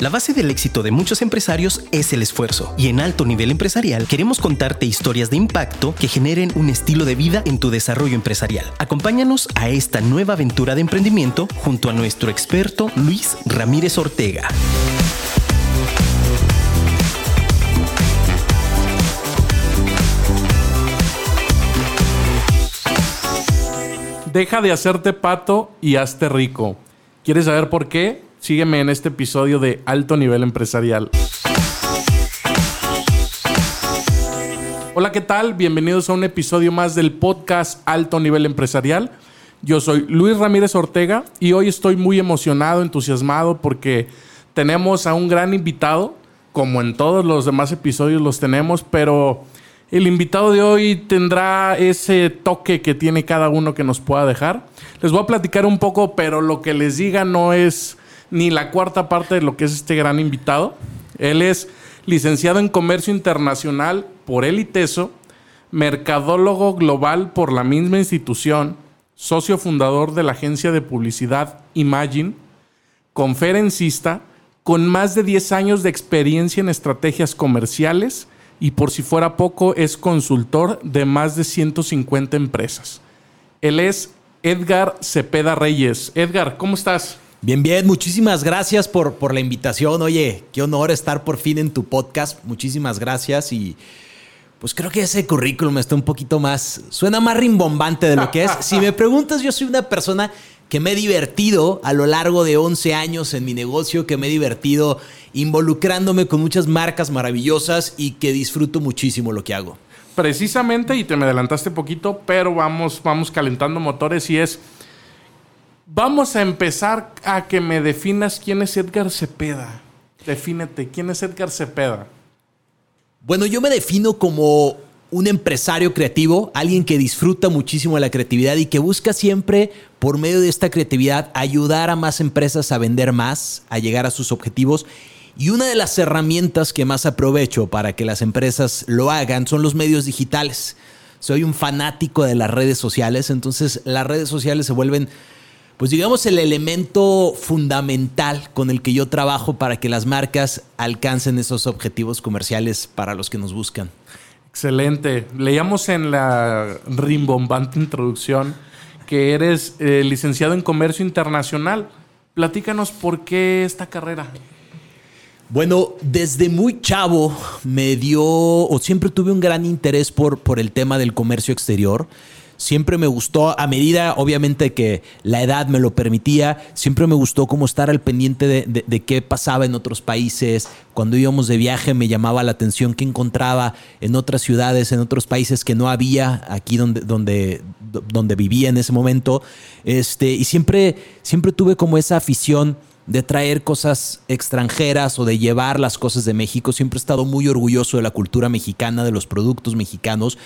La base del éxito de muchos empresarios es el esfuerzo, y en alto nivel empresarial queremos contarte historias de impacto que generen un estilo de vida en tu desarrollo empresarial. Acompáñanos a esta nueva aventura de emprendimiento junto a nuestro experto Luis Ramírez Ortega. Deja de hacerte pato y hazte rico. ¿Quieres saber por qué? Sígueme en este episodio de Alto Nivel Empresarial. Hola, ¿qué tal? Bienvenidos a un episodio más del podcast Alto Nivel Empresarial. Yo soy Luis Ramírez Ortega y hoy estoy muy emocionado, entusiasmado porque tenemos a un gran invitado, como en todos los demás episodios los tenemos, pero el invitado de hoy tendrá ese toque que tiene cada uno que nos pueda dejar. Les voy a platicar un poco, pero lo que les diga no es ni la cuarta parte de lo que es este gran invitado. Él es licenciado en Comercio Internacional por el ITESO, mercadólogo global por la misma institución, socio fundador de la agencia de publicidad Imagine, conferencista, con más de 10 años de experiencia en estrategias comerciales y por si fuera poco es consultor de más de 150 empresas. Él es Edgar Cepeda Reyes. Edgar, ¿cómo estás? Bien, bien, muchísimas gracias por, por la invitación. Oye, qué honor estar por fin en tu podcast. Muchísimas gracias y pues creo que ese currículum está un poquito más, suena más rimbombante de lo que es. Si me preguntas, yo soy una persona que me he divertido a lo largo de 11 años en mi negocio, que me he divertido involucrándome con muchas marcas maravillosas y que disfruto muchísimo lo que hago. Precisamente, y te me adelantaste poquito, pero vamos, vamos calentando motores y es Vamos a empezar a que me definas quién es Edgar Cepeda. Defínete, ¿quién es Edgar Cepeda? Bueno, yo me defino como un empresario creativo, alguien que disfruta muchísimo la creatividad y que busca siempre, por medio de esta creatividad, ayudar a más empresas a vender más, a llegar a sus objetivos. Y una de las herramientas que más aprovecho para que las empresas lo hagan son los medios digitales. Soy un fanático de las redes sociales, entonces las redes sociales se vuelven pues digamos, el elemento fundamental con el que yo trabajo para que las marcas alcancen esos objetivos comerciales para los que nos buscan. Excelente. Leíamos en la rimbombante introducción que eres eh, licenciado en Comercio Internacional. Platícanos por qué esta carrera. Bueno, desde muy chavo me dio, o siempre tuve un gran interés por, por el tema del comercio exterior siempre me gustó, a medida obviamente que la edad me lo permitía, siempre me gustó como estar al pendiente de, qué pasaba en otros países. Cuando íbamos de viaje me llamaba la atención qué encontraba en otras ciudades, en otros países que no había aquí donde, donde, donde vivía en ese momento. Este, y siempre, siempre tuve como esa afición de traer cosas extranjeras o de llevar las cosas de México. Siempre he estado muy orgulloso de la cultura mexicana, de los productos mexicanos.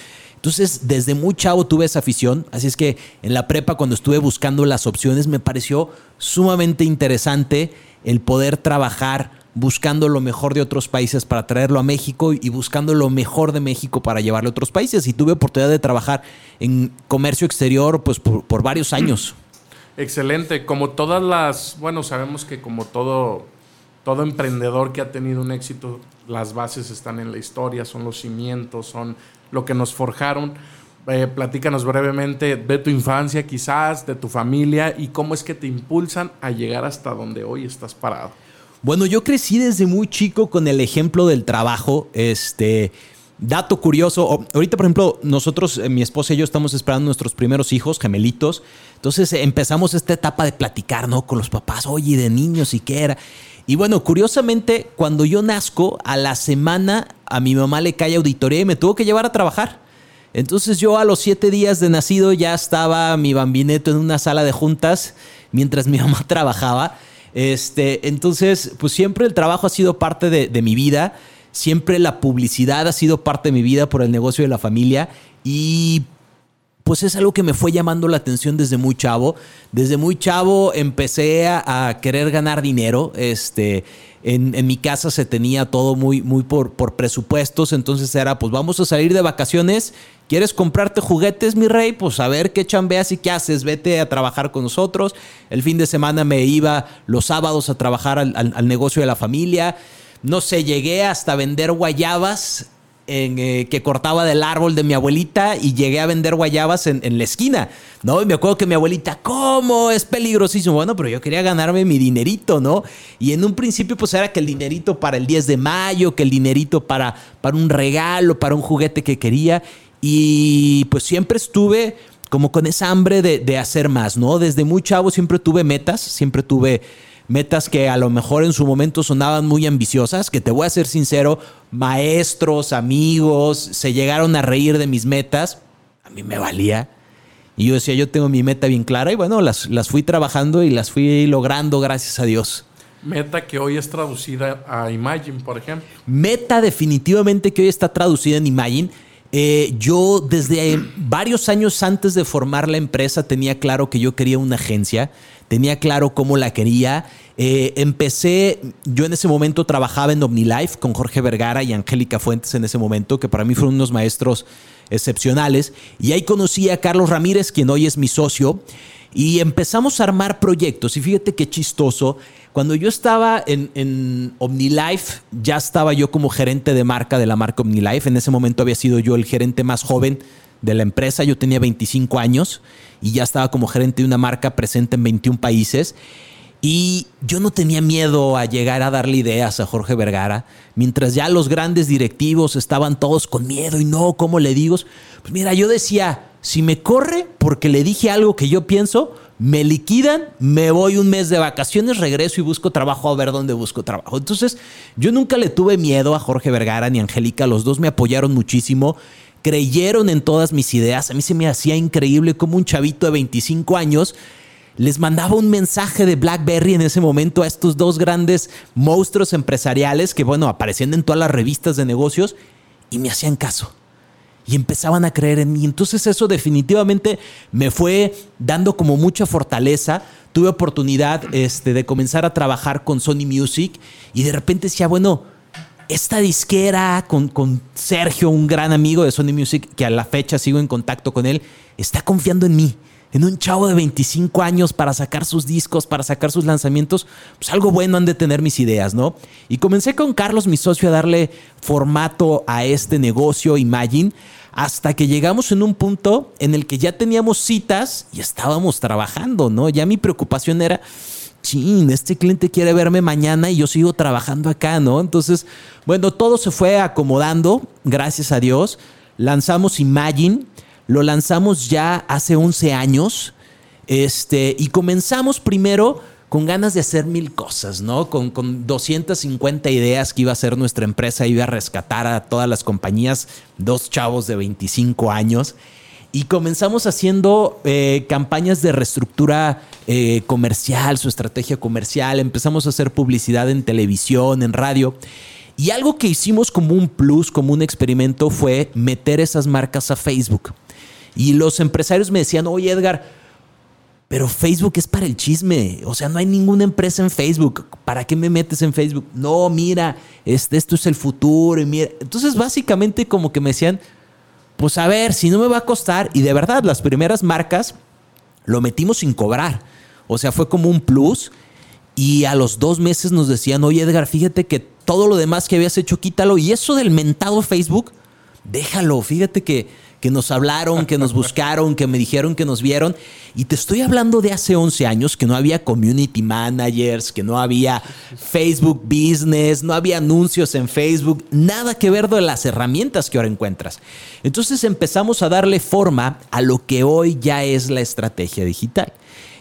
Entonces, desde muy chavo tuve esa afición, así es que en la prepa cuando estuve buscando las opciones me pareció sumamente interesante el poder trabajar buscando lo mejor de otros países para traerlo a México y buscando lo mejor de México para llevarlo a otros países. Y tuve oportunidad de trabajar en comercio exterior pues por, por varios años. Excelente. Como todas las, bueno, sabemos que como todo, todo emprendedor que ha tenido un éxito, las bases están en la historia, son los cimientos, son lo que nos forjaron. Eh, platícanos brevemente de tu infancia quizás, de tu familia y cómo es que te impulsan a llegar hasta donde hoy estás parado. Bueno, yo crecí desde muy chico con el ejemplo del trabajo. Este, dato curioso, ahorita por ejemplo, nosotros, eh, mi esposa y yo estamos esperando nuestros primeros hijos, gemelitos. Entonces empezamos esta etapa de platicar, ¿no? Con los papás, oye, de niños y qué era. Y bueno, curiosamente, cuando yo nazco, a la semana a mi mamá le cae auditoría y me tuvo que llevar a trabajar. Entonces yo a los siete días de nacido ya estaba mi bambineto en una sala de juntas mientras mi mamá trabajaba. Este, entonces, pues siempre el trabajo ha sido parte de, de mi vida. Siempre la publicidad ha sido parte de mi vida por el negocio de la familia. Y pues es algo que me fue llamando la atención desde muy chavo. Desde muy chavo empecé a, querer ganar dinero. Este, En, mi casa se tenía todo muy, muy por, presupuestos, entonces era, pues vamos a salir de vacaciones, ¿quieres comprarte juguetes, mi rey? Pues a ver qué chambeas y qué haces, vete a trabajar con nosotros. El fin de semana me iba los sábados a trabajar al, al, al negocio de la familia. No sé, llegué hasta vender guayabas eh, que cortaba del árbol de mi abuelita y llegué a vender guayabas en, en, la esquina, ¿no? Y me acuerdo que mi abuelita, ¿cómo? Es peligrosísimo. Bueno, pero yo quería ganarme mi dinerito, ¿no? Y en un principio pues era que el dinerito para el 10 de mayo, que el dinerito para, para un regalo, para un juguete que quería. Y pues siempre estuve como con esa hambre de, de hacer más, ¿no? Desde muy chavo siempre tuve metas, siempre tuve metas que a lo mejor en su momento sonaban muy ambiciosas, que te voy a ser sincero, maestros, amigos, se llegaron a reír de mis metas, a mí me valía. Y yo decía, yo tengo mi meta bien clara y bueno, las, las fui trabajando y las fui logrando, gracias a Dios. Meta que hoy es traducida a Imagine, por ejemplo. Meta definitivamente que hoy está traducida en Imagine. Eh, yo desde varios años antes de formar la empresa tenía claro que yo quería una agencia, tenía claro cómo la quería. Eh, empecé, yo en ese momento trabajaba en OmniLife con Jorge Vergara y Angélica Fuentes en ese momento, que para mí fueron unos maestros excepcionales. Y ahí conocí a Carlos Ramírez, quien hoy es mi socio, y empezamos a armar proyectos. Y fíjate qué chistoso. Cuando yo estaba en, en, OmniLife, ya estaba yo como gerente de marca de la marca OmniLife. En ese momento había sido yo el gerente más joven de la empresa. Yo tenía 25 años y ya estaba como gerente de una marca presente en 21 países. Y yo no tenía miedo a llegar a darle ideas a Jorge Vergara, mientras ya los grandes directivos estaban todos con miedo y no, ¿cómo le digo? Pues mira, yo decía, si me corre porque le dije algo que yo pienso, me liquidan, me voy un mes de vacaciones, regreso y busco trabajo a ver dónde busco trabajo. Entonces, yo nunca le tuve miedo a Jorge Vergara ni a Angélica, los dos me apoyaron muchísimo, creyeron en todas mis ideas, a mí se me hacía increíble como un chavito de 25 años les mandaba un mensaje de BlackBerry en ese momento a estos dos grandes monstruos empresariales que, bueno, aparecían en todas las revistas de negocios y me hacían caso. Y empezaban a creer en mí. Entonces eso definitivamente me fue dando como mucha fortaleza. Tuve oportunidad este, de comenzar a trabajar con Sony Music y de repente decía, bueno, esta disquera con, con Sergio, un gran amigo de Sony Music, que a la fecha sigo en contacto con él, está confiando en mí en un chavo de 25 años para sacar sus discos, para sacar sus lanzamientos, pues algo bueno han de tener mis ideas, ¿no? Y comencé con Carlos, mi socio, a darle formato a este negocio, Imagine, hasta que llegamos en un punto en el que ya teníamos citas y estábamos trabajando, ¿no? Ya mi preocupación era, este cliente quiere verme mañana y yo sigo trabajando acá, ¿no? Entonces, bueno, todo se fue acomodando, gracias a Dios. Lanzamos Imagine lo lanzamos ya hace 11 años este, y comenzamos primero con ganas de hacer mil cosas, ¿no? Con, con 250 ideas que iba a ser nuestra empresa, iba a rescatar a todas las compañías, dos chavos de 25 años. Y comenzamos haciendo eh, campañas de reestructura eh, comercial, su estrategia comercial. Empezamos a hacer publicidad en televisión, en radio. Y algo que hicimos como un plus, como un experimento, fue meter esas marcas a Facebook. Y los empresarios me decían, oye Edgar, pero Facebook es para el chisme. O sea, no hay ninguna empresa en Facebook. ¿Para qué me metes en Facebook? No, mira, este, esto es el futuro. Entonces, básicamente, como que me decían, pues a ver, si no me va a costar. Y de verdad, las primeras marcas lo metimos sin cobrar. O sea, fue como un plus. Y a los dos meses nos decían, oye Edgar, fíjate que todo lo demás que habías hecho, quítalo. Y eso del mentado Facebook, déjalo. Fíjate que que nos hablaron, que nos buscaron, que me dijeron que nos vieron. Y te estoy hablando de hace 11 años que no había community managers, que no había Facebook Business, no había anuncios en Facebook, nada que ver de las herramientas que ahora encuentras. Entonces empezamos a darle forma a lo que hoy ya es la estrategia digital.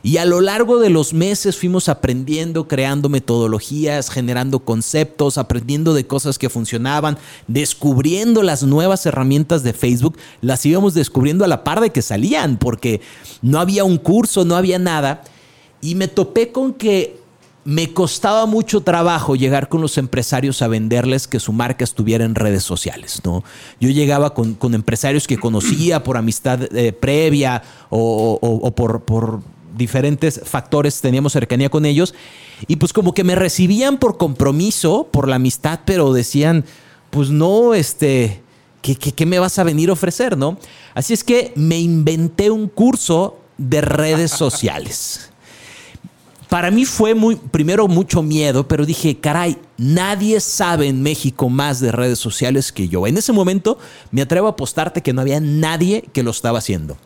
Y a lo largo de los meses fuimos aprendiendo, creando metodologías, generando conceptos, aprendiendo de cosas que funcionaban, descubriendo las nuevas herramientas de Facebook. Las íbamos descubriendo a la par de que salían, porque no había un curso, no había nada. Y me topé con que me costaba mucho trabajo llegar con los empresarios a venderles que su marca estuviera en redes sociales. ¿no? Yo llegaba con, con empresarios que conocía por amistad eh, previa o, por diferentes factores teníamos cercanía con ellos y pues como que me recibían por compromiso, por la amistad, pero decían, pues no, este, ¿qué, qué me vas a venir a ofrecer, no? Así es que me inventé un curso de redes sociales. Para mí fue muy, primero mucho miedo, pero dije, caray, nadie sabe en México más de redes sociales que yo. En ese momento me atrevo a apostarte que no había nadie que lo estaba haciendo.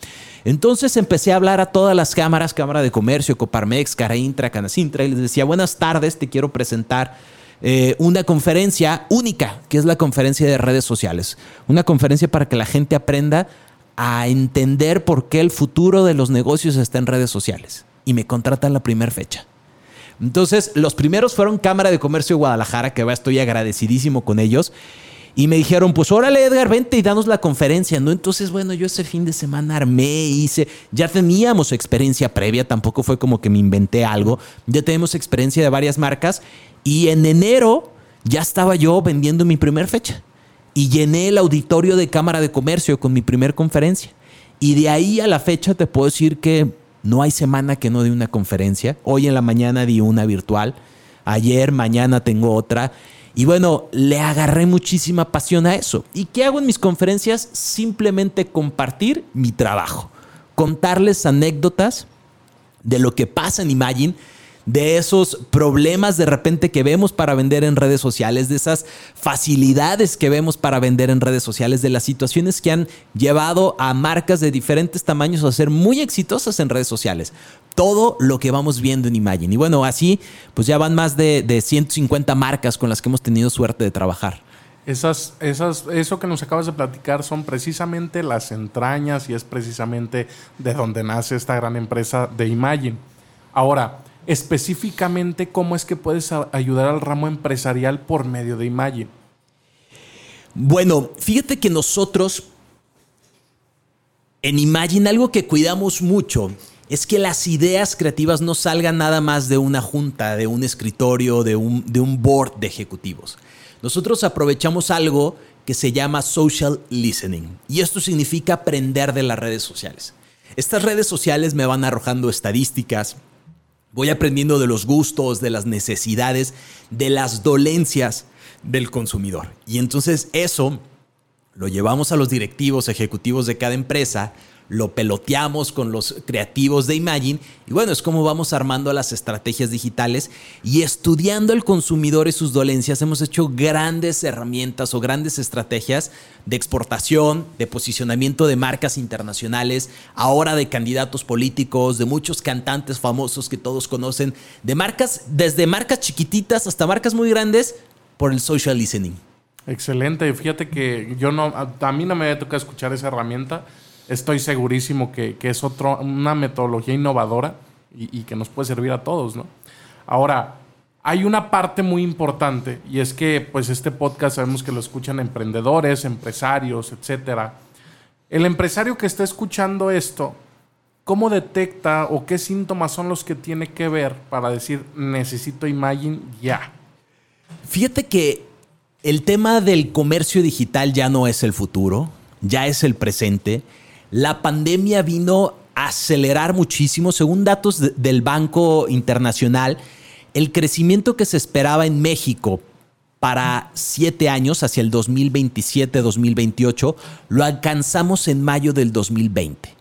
Entonces empecé a hablar a todas las cámaras, Cámara de Comercio, Coparmex, Caraintra, Canacintra, y les decía, buenas tardes, te quiero presentar eh, una conferencia única, que es la conferencia de redes sociales. Una conferencia para que la gente aprenda a entender por qué el futuro de los negocios está en redes sociales y me contratan la primera fecha. Entonces, los primeros fueron Cámara de Comercio de Guadalajara, que estoy agradecidísimo con ellos. Y me dijeron, pues órale Edgar, vente y danos la conferencia, ¿no? Entonces, bueno, yo ese fin de semana armé, hice, ya teníamos experiencia previa, tampoco fue como que me inventé algo, ya tenemos experiencia de varias marcas y en enero ya estaba yo vendiendo mi primer fecha y llené el auditorio de Cámara de Comercio con mi primer conferencia. Y de ahí a la fecha te puedo decir que no hay semana que no dé una conferencia. Hoy en la mañana di una virtual. Ayer, mañana tengo otra. Y bueno, le agarré muchísima pasión a eso. ¿Y qué hago en mis conferencias? Simplemente compartir mi trabajo. Contarles anécdotas de lo que pasa en Imagine de esos problemas de repente que vemos para vender en redes sociales, de esas facilidades que vemos para vender en redes sociales, de las situaciones que han llevado a marcas de diferentes tamaños a ser muy exitosas en redes sociales. Todo lo que vamos viendo en Imagine. Y bueno, así pues ya van más de, de 150 marcas con las que hemos tenido suerte de trabajar. Esas, esas, eso que nos acabas de platicar son precisamente las entrañas y es precisamente de donde nace esta gran empresa de Imagine. Ahora, específicamente cómo es que puedes ayudar al ramo empresarial por medio de Imagine. Bueno, fíjate que nosotros en Imagine algo que cuidamos mucho es que las ideas creativas no salgan nada más de una junta, de un escritorio, de un, de un board de ejecutivos. Nosotros aprovechamos algo que se llama social listening y esto significa aprender de las redes sociales. Estas redes sociales me van arrojando estadísticas, Voy aprendiendo de los gustos, de las necesidades, de las dolencias del consumidor. Y entonces eso lo llevamos a los directivos ejecutivos de cada empresa, lo peloteamos con los creativos de Imagine y bueno, es como vamos armando las estrategias digitales y estudiando el consumidor y sus dolencias hemos hecho grandes herramientas o grandes estrategias de exportación, de posicionamiento de marcas internacionales, ahora de candidatos políticos, de muchos cantantes famosos que todos conocen, de marcas, desde marcas chiquititas hasta marcas muy grandes por el social listening. Excelente, fíjate que yo no, a mí no me tocado escuchar esa herramienta estoy segurísimo que, es otro, una metodología innovadora y, que nos puede servir a todos, ¿no? Ahora, hay una parte muy importante y es que pues este podcast sabemos que lo escuchan emprendedores, empresarios, etcétera. El empresario que está escuchando esto, ¿cómo detecta o qué síntomas son los que tiene que ver para decir necesito Imagine ya? Fíjate que el tema del comercio digital ya no es el futuro, ya es el presente la pandemia vino a acelerar muchísimo. Según datos del Banco Internacional, el crecimiento que se esperaba en México para siete años, hacia el 2027-2028, lo alcanzamos en mayo del 2020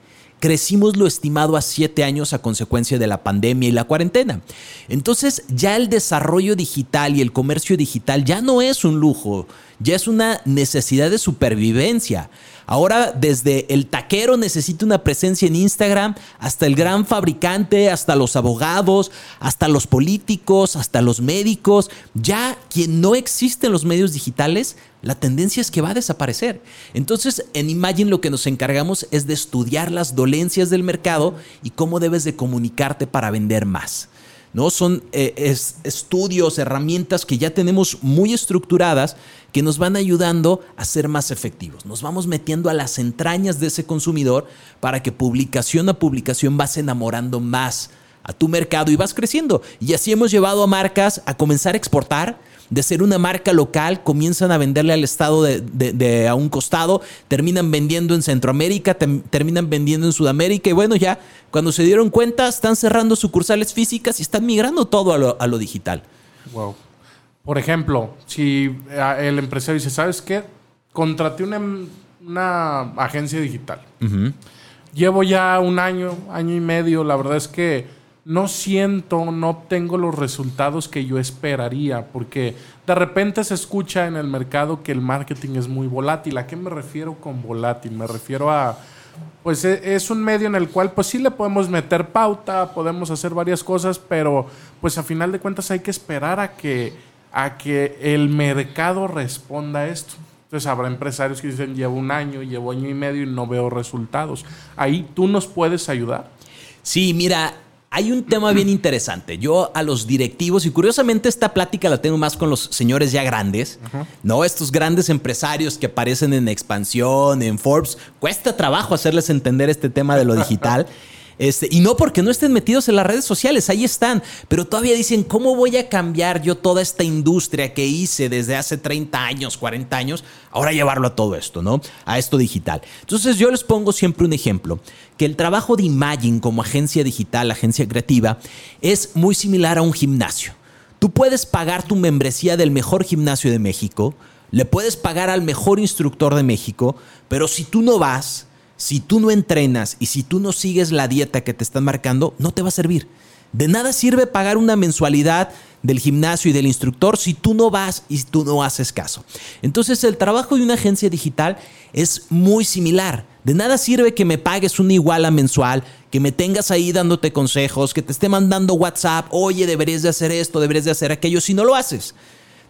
crecimos lo estimado a siete años a consecuencia de la pandemia y la cuarentena. Entonces ya el desarrollo digital y el comercio digital ya no es un lujo, ya es una necesidad de supervivencia. Ahora desde el taquero necesita una presencia en Instagram, hasta el gran fabricante, hasta los abogados, hasta los políticos, hasta los médicos. Ya quien no existe en los medios digitales, la tendencia es que va a desaparecer. Entonces en Imagine lo que nos encargamos es de estudiar las dolencias del mercado y cómo debes de comunicarte para vender más. ¿No? Son eh, estudios, herramientas que ya tenemos muy estructuradas que nos van ayudando a ser más efectivos. Nos vamos metiendo a las entrañas de ese consumidor para que publicación a publicación vas enamorando más a tu mercado y vas creciendo. Y así hemos llevado a marcas a comenzar a exportar, de ser una marca local, comienzan a venderle al Estado de, a un costado, terminan vendiendo en Centroamérica, terminan vendiendo en Sudamérica y bueno, ya cuando se dieron cuenta están cerrando sucursales físicas y están migrando todo a lo, digital. Wow. Por ejemplo, si el empresario dice, ¿sabes qué? Contraté una, una agencia digital. Llevo ya un año, año y medio, la verdad es que no siento, no obtengo los resultados que yo esperaría, porque de repente se escucha en el mercado que el marketing es muy volátil. ¿A qué me refiero con volátil? Me refiero a, pues e, es un medio en el cual pues sí le podemos meter pauta, podemos hacer varias cosas, pero pues a final de cuentas hay que esperar a que, a que el mercado responda a esto. Entonces habrá empresarios que dicen, llevo un año, llevo año y medio y no veo resultados. Ahí tú nos puedes ayudar. Sí, mira, hay un tema bien interesante. Yo a los directivos, y curiosamente esta plática la tengo más con los señores ya grandes, ¿no? Estos grandes empresarios que aparecen en expansión, en Forbes, cuesta trabajo hacerles entender este tema de lo digital. Este, y no porque no estén metidos en las redes sociales, ahí están, pero todavía dicen, ¿cómo voy a cambiar yo toda esta industria que hice desde hace 30 años, 40 años, ahora llevarlo a todo esto, ¿no? A esto digital. Entonces yo les pongo siempre un ejemplo, que el trabajo de Imagine como agencia digital, agencia creativa, es muy similar a un gimnasio. Tú puedes pagar tu membresía del mejor gimnasio de México, le puedes pagar al mejor instructor de México, pero si tú no vas, si tú no entrenas y si tú no sigues la dieta que te están marcando, no te va a servir. De nada sirve pagar una mensualidad del gimnasio y del instructor si tú no vas y tú no haces caso. Entonces el trabajo de una agencia digital es muy similar. De nada sirve que me pagues una iguala mensual, que me tengas ahí dándote consejos, que te esté mandando WhatsApp, oye, deberías de hacer esto, deberías de hacer aquello, si no lo haces.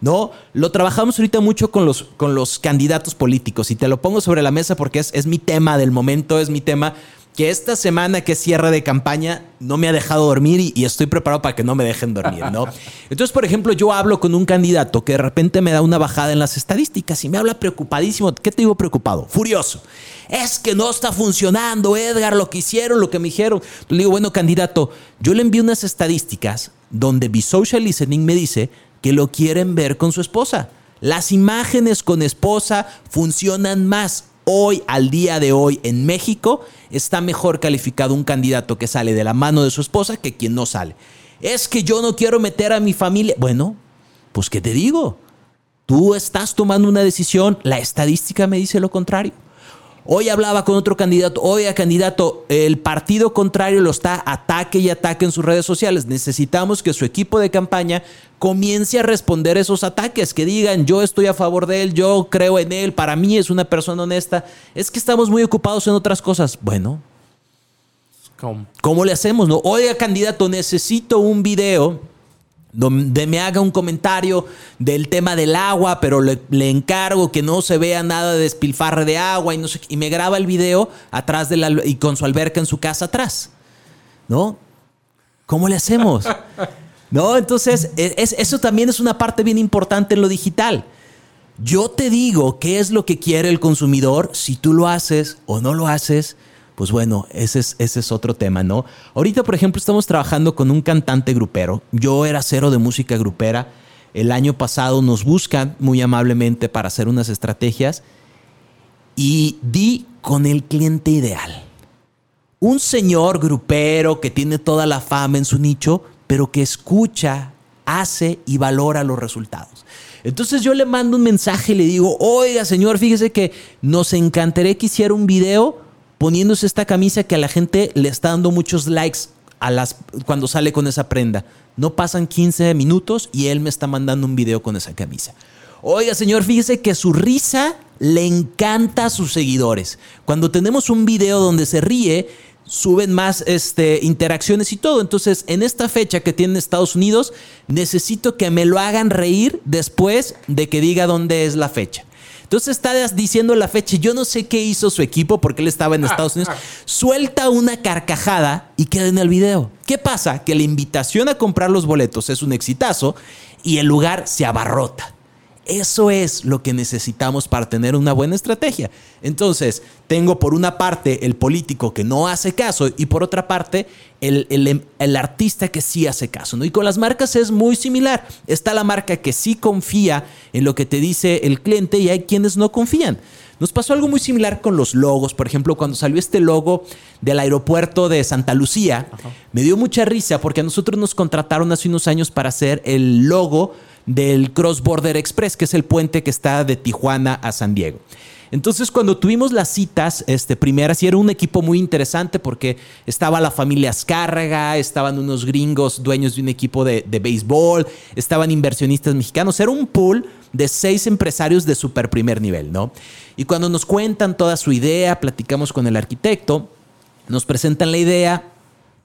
¿No? Lo trabajamos ahorita mucho con los, con los candidatos políticos y te lo pongo sobre la mesa porque es, es mi tema del momento, es mi tema que esta semana que cierre de campaña no me ha dejado dormir y, estoy preparado para que no me dejen dormir, ¿no? Entonces, por ejemplo, yo hablo con un candidato que de repente me da una bajada en las estadísticas y me habla preocupadísimo. ¿Qué te digo preocupado? Furioso. Es que no está funcionando, Edgar, lo que hicieron, lo que me dijeron. Le digo, bueno, candidato, yo le envío unas estadísticas donde mi social listening me dice que lo quieren ver con su esposa. Las imágenes con esposa funcionan más. Hoy, al día de hoy, en México, está mejor calificado un candidato que sale de la mano de su esposa que quien no sale. Es que yo no quiero meter a mi familia. Bueno, pues ¿qué te digo? Tú estás tomando una decisión, la estadística me dice lo contrario. Hoy hablaba con otro candidato, oiga candidato, el partido contrario lo está ataque y ataque en sus redes sociales. Necesitamos que su equipo de campaña comience a responder esos ataques, que digan yo estoy a favor de él, yo creo en él, para mí es una persona honesta. Es que estamos muy ocupados en otras cosas. Bueno, ¿cómo, ¿cómo le hacemos? No? Oiga candidato, necesito un video donde me haga un comentario del tema del agua, pero le, encargo que no se vea nada de despilfarre de agua y no sé, y me graba el video atrás de la y con su alberca en su casa atrás. ¿No? ¿Cómo le hacemos? ¿No? Entonces, e, eso también es una parte bien importante en lo digital. Yo te digo qué es lo que quiere el consumidor, si tú lo haces o no lo haces, pues bueno, ese es, ese es otro tema, ¿no? Ahorita, por ejemplo, estamos trabajando con un cantante grupero. Yo era cero de música grupera. El año pasado nos buscan muy amablemente para hacer unas estrategias y di con el cliente ideal. Un señor grupero que tiene toda la fama en su nicho, pero que escucha, hace y valora los resultados. Entonces yo le mando un mensaje y le digo, oiga señor, fíjese que nos encantaría que hiciera un video poniéndose esta camisa que a la gente le está dando muchos likes a las, cuando sale con esa prenda. No pasan 15 minutos y él me está mandando un video con esa camisa. Oiga, señor, fíjese que su risa le encanta a sus seguidores. Cuando tenemos un video donde se ríe, suben más este, interacciones y todo. Entonces, en esta fecha que tiene Estados Unidos, necesito que me lo hagan reír después de que diga dónde es la fecha. Entonces está diciendo la fecha. Yo no sé qué hizo su equipo porque él estaba en ah, Estados Unidos. Ah. Suelta una carcajada y queda en el video. ¿Qué pasa? Que la invitación a comprar los boletos es un exitazo y el lugar se abarrota. Eso es lo que necesitamos para tener una buena estrategia. Entonces, tengo por una parte el político que no hace caso y por otra parte el, artista que sí hace caso. ¿no? Y con las marcas es muy similar. Está la marca que sí confía en lo que te dice el cliente y hay quienes no confían. Nos pasó algo muy similar con los logos. Por ejemplo, cuando salió este logo del aeropuerto de Santa Lucía, me dio mucha risa porque a nosotros nos contrataron hace unos años para hacer el logo del Cross Border Express, que es el puente que está de Tijuana a San Diego. Entonces, cuando tuvimos las citas este, primeras, y era un equipo muy interesante porque estaba la familia Azcárraga, estaban unos gringos dueños de un equipo de, de béisbol, estaban inversionistas mexicanos, era un pool de seis empresarios de super primer nivel, ¿no? Y cuando nos cuentan toda su idea, platicamos con el arquitecto, nos presentan la idea,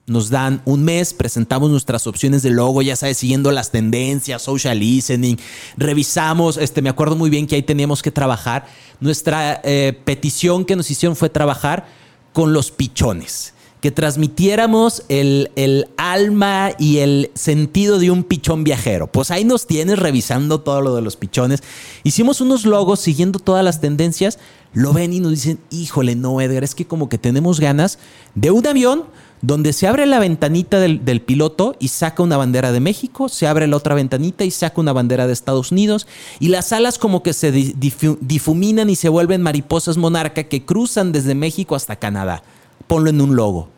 nos dan un mes, presentamos nuestras opciones de logo, ya sabes, siguiendo las tendencias, social listening, revisamos, este, me acuerdo muy bien que ahí teníamos que trabajar. Nuestra eh, petición que nos hicieron fue trabajar con los pichones, que transmitiéramos el, el, alma y el sentido de un pichón viajero. Pues ahí nos tienes revisando todo lo de los pichones. Hicimos unos logos siguiendo todas las tendencias, lo ven y nos dicen, híjole, no, Edgar, es que como que tenemos ganas de un avión donde se abre la ventanita del, piloto y saca una bandera de México, se abre la otra ventanita y saca una bandera de Estados Unidos, y las alas como que se difuminan y se vuelven mariposas monarca que cruzan desde México hasta Canadá. Ponlo en un logo.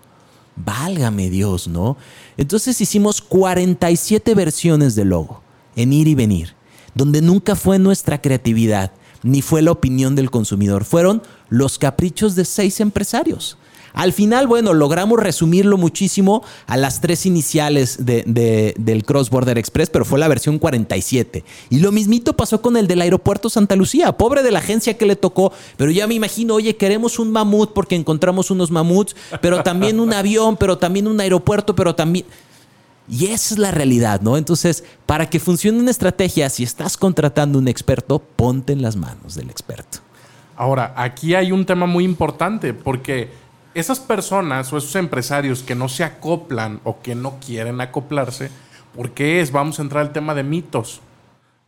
Válgame Dios, ¿no? Entonces hicimos 47 versiones de logo, en ir y venir, donde nunca fue nuestra creatividad, ni fue la opinión del consumidor, fueron los caprichos de seis empresarios. Al final, bueno, logramos resumirlo muchísimo a las tres iniciales del Cross Border Express, pero fue la versión 47. Y lo mismito pasó con el del aeropuerto Santa Lucía. Pobre de la agencia que le tocó, pero ya me imagino, oye, queremos un mamut porque encontramos unos mamuts, pero también un avión, pero también un aeropuerto, pero también... Y esa es la realidad, ¿no? Entonces, para que funcione una estrategia, si estás contratando un experto, ponte en las manos del experto. Ahora, aquí hay un tema muy importante porque esas personas o esos empresarios que no se acoplan o que no quieren acoplarse, ¿por qué es? Vamos a entrar al tema de mitos.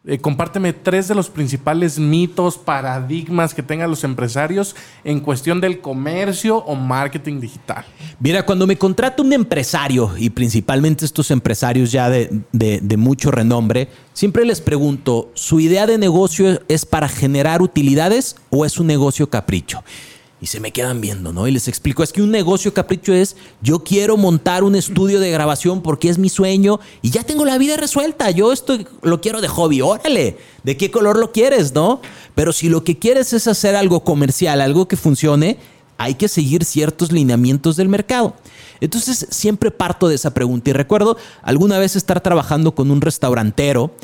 Eh, compárteme tres de los principales mitos, paradigmas que tengan los empresarios en cuestión del comercio o marketing digital. Mira, cuando me contrata un empresario, y principalmente estos empresarios ya de, de mucho renombre, siempre les pregunto, ¿su idea de negocio es para generar utilidades o es un negocio capricho? Y se me quedan viendo, ¿no? Y les explico, es que un negocio capricho es, yo quiero montar un estudio de grabación porque es mi sueño y ya tengo la vida resuelta, yo esto lo quiero de hobby, órale, ¿de qué color lo quieres, no? Pero si lo que quieres es hacer algo comercial, algo que funcione, hay que seguir ciertos lineamientos del mercado. Entonces siempre parto de esa pregunta y recuerdo alguna vez estar trabajando con un restaurantero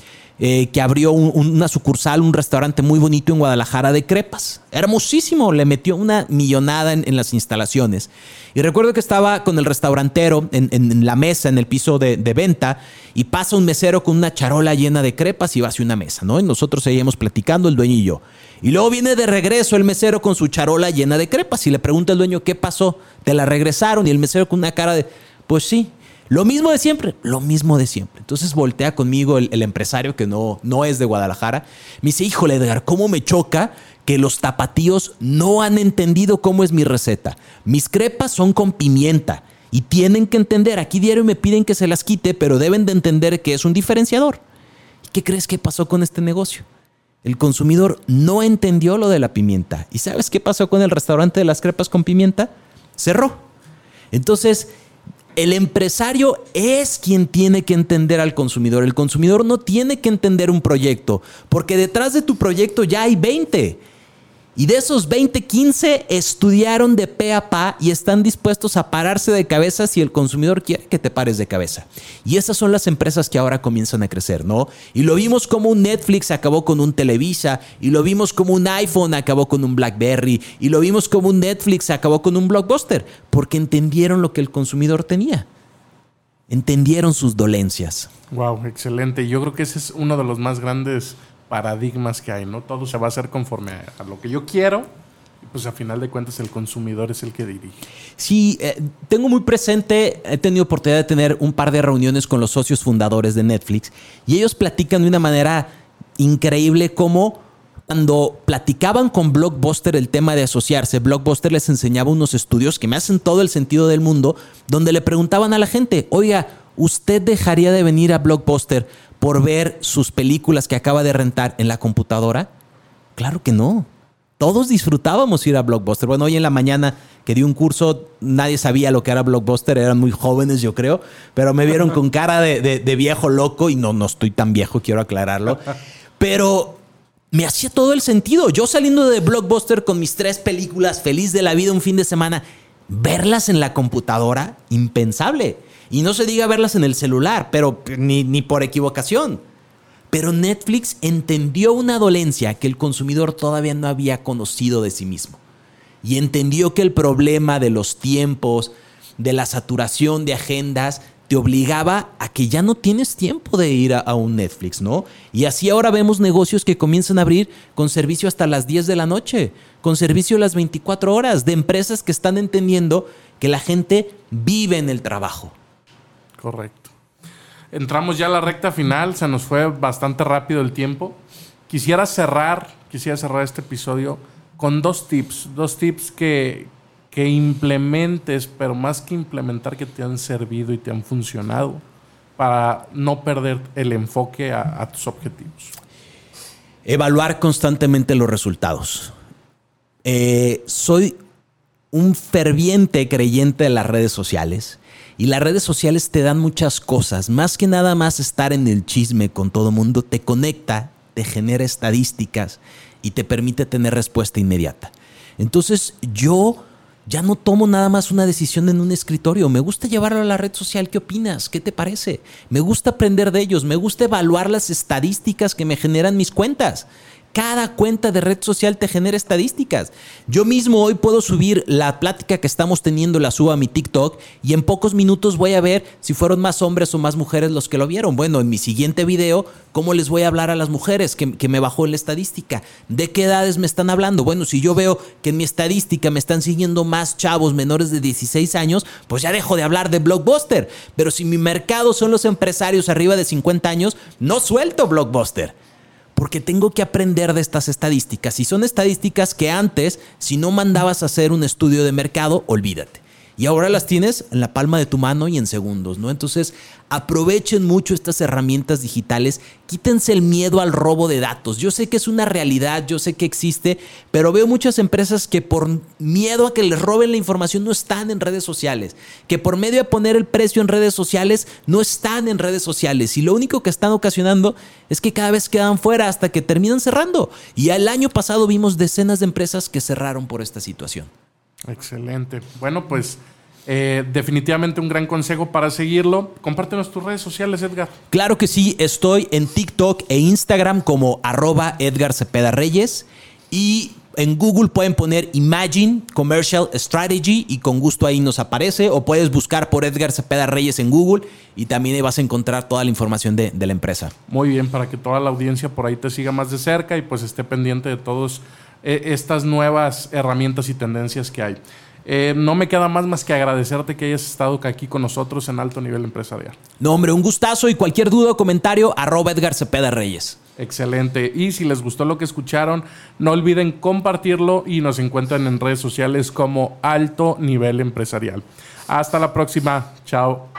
eh, que abrió una sucursal, un restaurante muy bonito en Guadalajara de crepas. Hermosísimo, le metió una millonada en, las instalaciones. Y recuerdo que estaba con el restaurantero en, la mesa, en el piso de, venta, y pasa un mesero con una charola llena de crepas y va hacia una mesa, ¿no? Y nosotros seguimos platicando, el dueño y yo. Y luego viene de regreso el mesero con su charola llena de crepas y le pregunta al dueño, ¿qué pasó? ¿Te la regresaron? Y el mesero con una cara de, pues sí, lo mismo de siempre, lo mismo de siempre. Entonces voltea conmigo el, empresario que no, no es de Guadalajara. Me dice, híjole Edgar, ¿cómo me choca que los tapatíos no han entendido cómo es mi receta? Mis crepas son con pimienta y tienen que entender, aquí diario me piden que se las quite, pero deben de entender que es un diferenciador. ¿Y qué crees que pasó con este negocio? El consumidor no entendió lo de la pimienta. ¿Y sabes qué pasó con el restaurante de las crepas con pimienta? Cerró. Entonces, el empresario es quien tiene que entender al consumidor. El consumidor no tiene que entender un proyecto, porque detrás de tu proyecto ya hay 20. Y de esos 20, 15 estudiaron de pe a pa y están dispuestos a pararse de cabeza si el consumidor quiere que te pares de cabeza. Y esas son las empresas que ahora comienzan a crecer, ¿no? Y lo vimos como un Netflix acabó con un Televisa, y lo vimos como un iPhone acabó con un BlackBerry, y lo vimos como un Netflix acabó con un Blockbuster, porque entendieron lo que el consumidor tenía. Entendieron sus dolencias. Wow, excelente. Yo creo que ese es uno de los más grandes paradigmas que hay, ¿no? Todo se va a hacer conforme a, lo que yo quiero, pues a final de cuentas el consumidor es el que dirige. Sí, eh, tengo muy presente, he tenido oportunidad de tener un par de reuniones con los socios fundadores de Netflix y ellos platican de una manera increíble cómo cuando platicaban con Blockbuster el tema de asociarse, Blockbuster les enseñaba unos estudios que me hacen todo el sentido del mundo, donde le preguntaban a la gente, oiga, ¿usted dejaría de venir a Blockbuster por ver sus películas que acaba de rentar en la computadora? Claro que no. Todos disfrutábamos ir a Blockbuster. Bueno, hoy en la mañana que di un curso, nadie sabía lo que era Blockbuster, eran muy jóvenes yo creo, pero me vieron con cara de, de viejo loco y no, no estoy tan viejo, quiero aclararlo. Pero me hacía todo el sentido. Yo saliendo de Blockbuster con mis tres películas, feliz de la vida un fin de semana, verlas en la computadora, impensable. Y no se diga verlas en el celular, pero ni, por equivocación. Pero Netflix entendió una dolencia que el consumidor todavía no había conocido de sí mismo. Y entendió que el problema de los tiempos, de la saturación de agendas, te obligaba a que ya no tienes tiempo de ir a, un Netflix, ¿no? Y así ahora vemos negocios que comienzan a abrir con servicio hasta las 10 de la noche, con servicio las 24 horas, de empresas que están entendiendo que la gente vive en el trabajo. Correcto. Entramos ya a la recta final, se nos fue bastante rápido el tiempo. Quisiera cerrar, quisiera cerrar este episodio con dos tips, dos tips que, que implementes, pero más que implementar, que te han servido y te han funcionado para no perder el enfoque a, tus objetivos? Evaluar constantemente los resultados. Eh, soy un ferviente creyente de las redes sociales y las redes sociales te dan muchas cosas, más que nada más estar en el chisme con todo mundo, te conecta, te genera estadísticas y te permite tener respuesta inmediata. Entonces yo ya no tomo nada más una decisión en un escritorio. Me gusta llevarlo a la red social. ¿Qué opinas? ¿Qué te parece? Me gusta aprender de ellos. Me gusta evaluar las estadísticas que me generan mis cuentas. Cada cuenta de red social te genera estadísticas. Yo mismo hoy puedo subir la plática que estamos teniendo, la subo a mi TikTok y en pocos minutos voy a ver si fueron más hombres o más mujeres los que lo vieron. Bueno, en mi siguiente video, ¿cómo les voy a hablar a las mujeres que, que me bajó la estadística? ¿De qué edades me están hablando? Bueno, si yo veo que en mi estadística me están siguiendo más chavos menores de 16 años, pues ya dejo de hablar de Blockbuster. Pero si mi mercado son los empresarios arriba de 50 años, no suelto Blockbuster porque tengo que aprender de estas estadísticas. Y son estadísticas que antes, si no mandabas a hacer un estudio de mercado, olvídate. Y ahora las tienes en la palma de tu mano y en segundos, ¿no? Entonces, aprovechen mucho estas herramientas digitales, quítense el miedo al robo de datos. Yo sé que es una realidad, yo sé que existe, pero veo muchas empresas que por miedo a que les roben la información no están en redes sociales, que por medio de poner el precio en redes sociales no están en redes sociales y lo único que están ocasionando es que cada vez quedan fuera hasta que terminan cerrando. Y el año pasado vimos decenas de empresas que cerraron por esta situación. Excelente. Bueno, pues eh, definitivamente un gran consejo para seguirlo. Compártenos tus redes sociales, Edgar. Claro que sí, estoy en TikTok e Instagram como arroba Edgar Cepeda Reyes y en Google pueden poner Imagine Commercial Strategy y con gusto ahí nos aparece o puedes buscar por Edgar Cepeda Reyes en Google y también ahí vas a encontrar toda la información de, la empresa. Muy bien, para que toda la audiencia por ahí te siga más de cerca y pues esté pendiente de todas eh, estas nuevas herramientas y tendencias que hay. Eh, no me queda más más que agradecerte que hayas estado aquí con nosotros en alto nivel empresarial. No, hombre, un gustazo y cualquier duda o comentario, arroba Edgar Cepeda Reyes. Excelente. Y si les gustó lo que escucharon, no olviden compartirlo y nos encuentran en redes sociales como alto nivel empresarial. Hasta la próxima. Chao.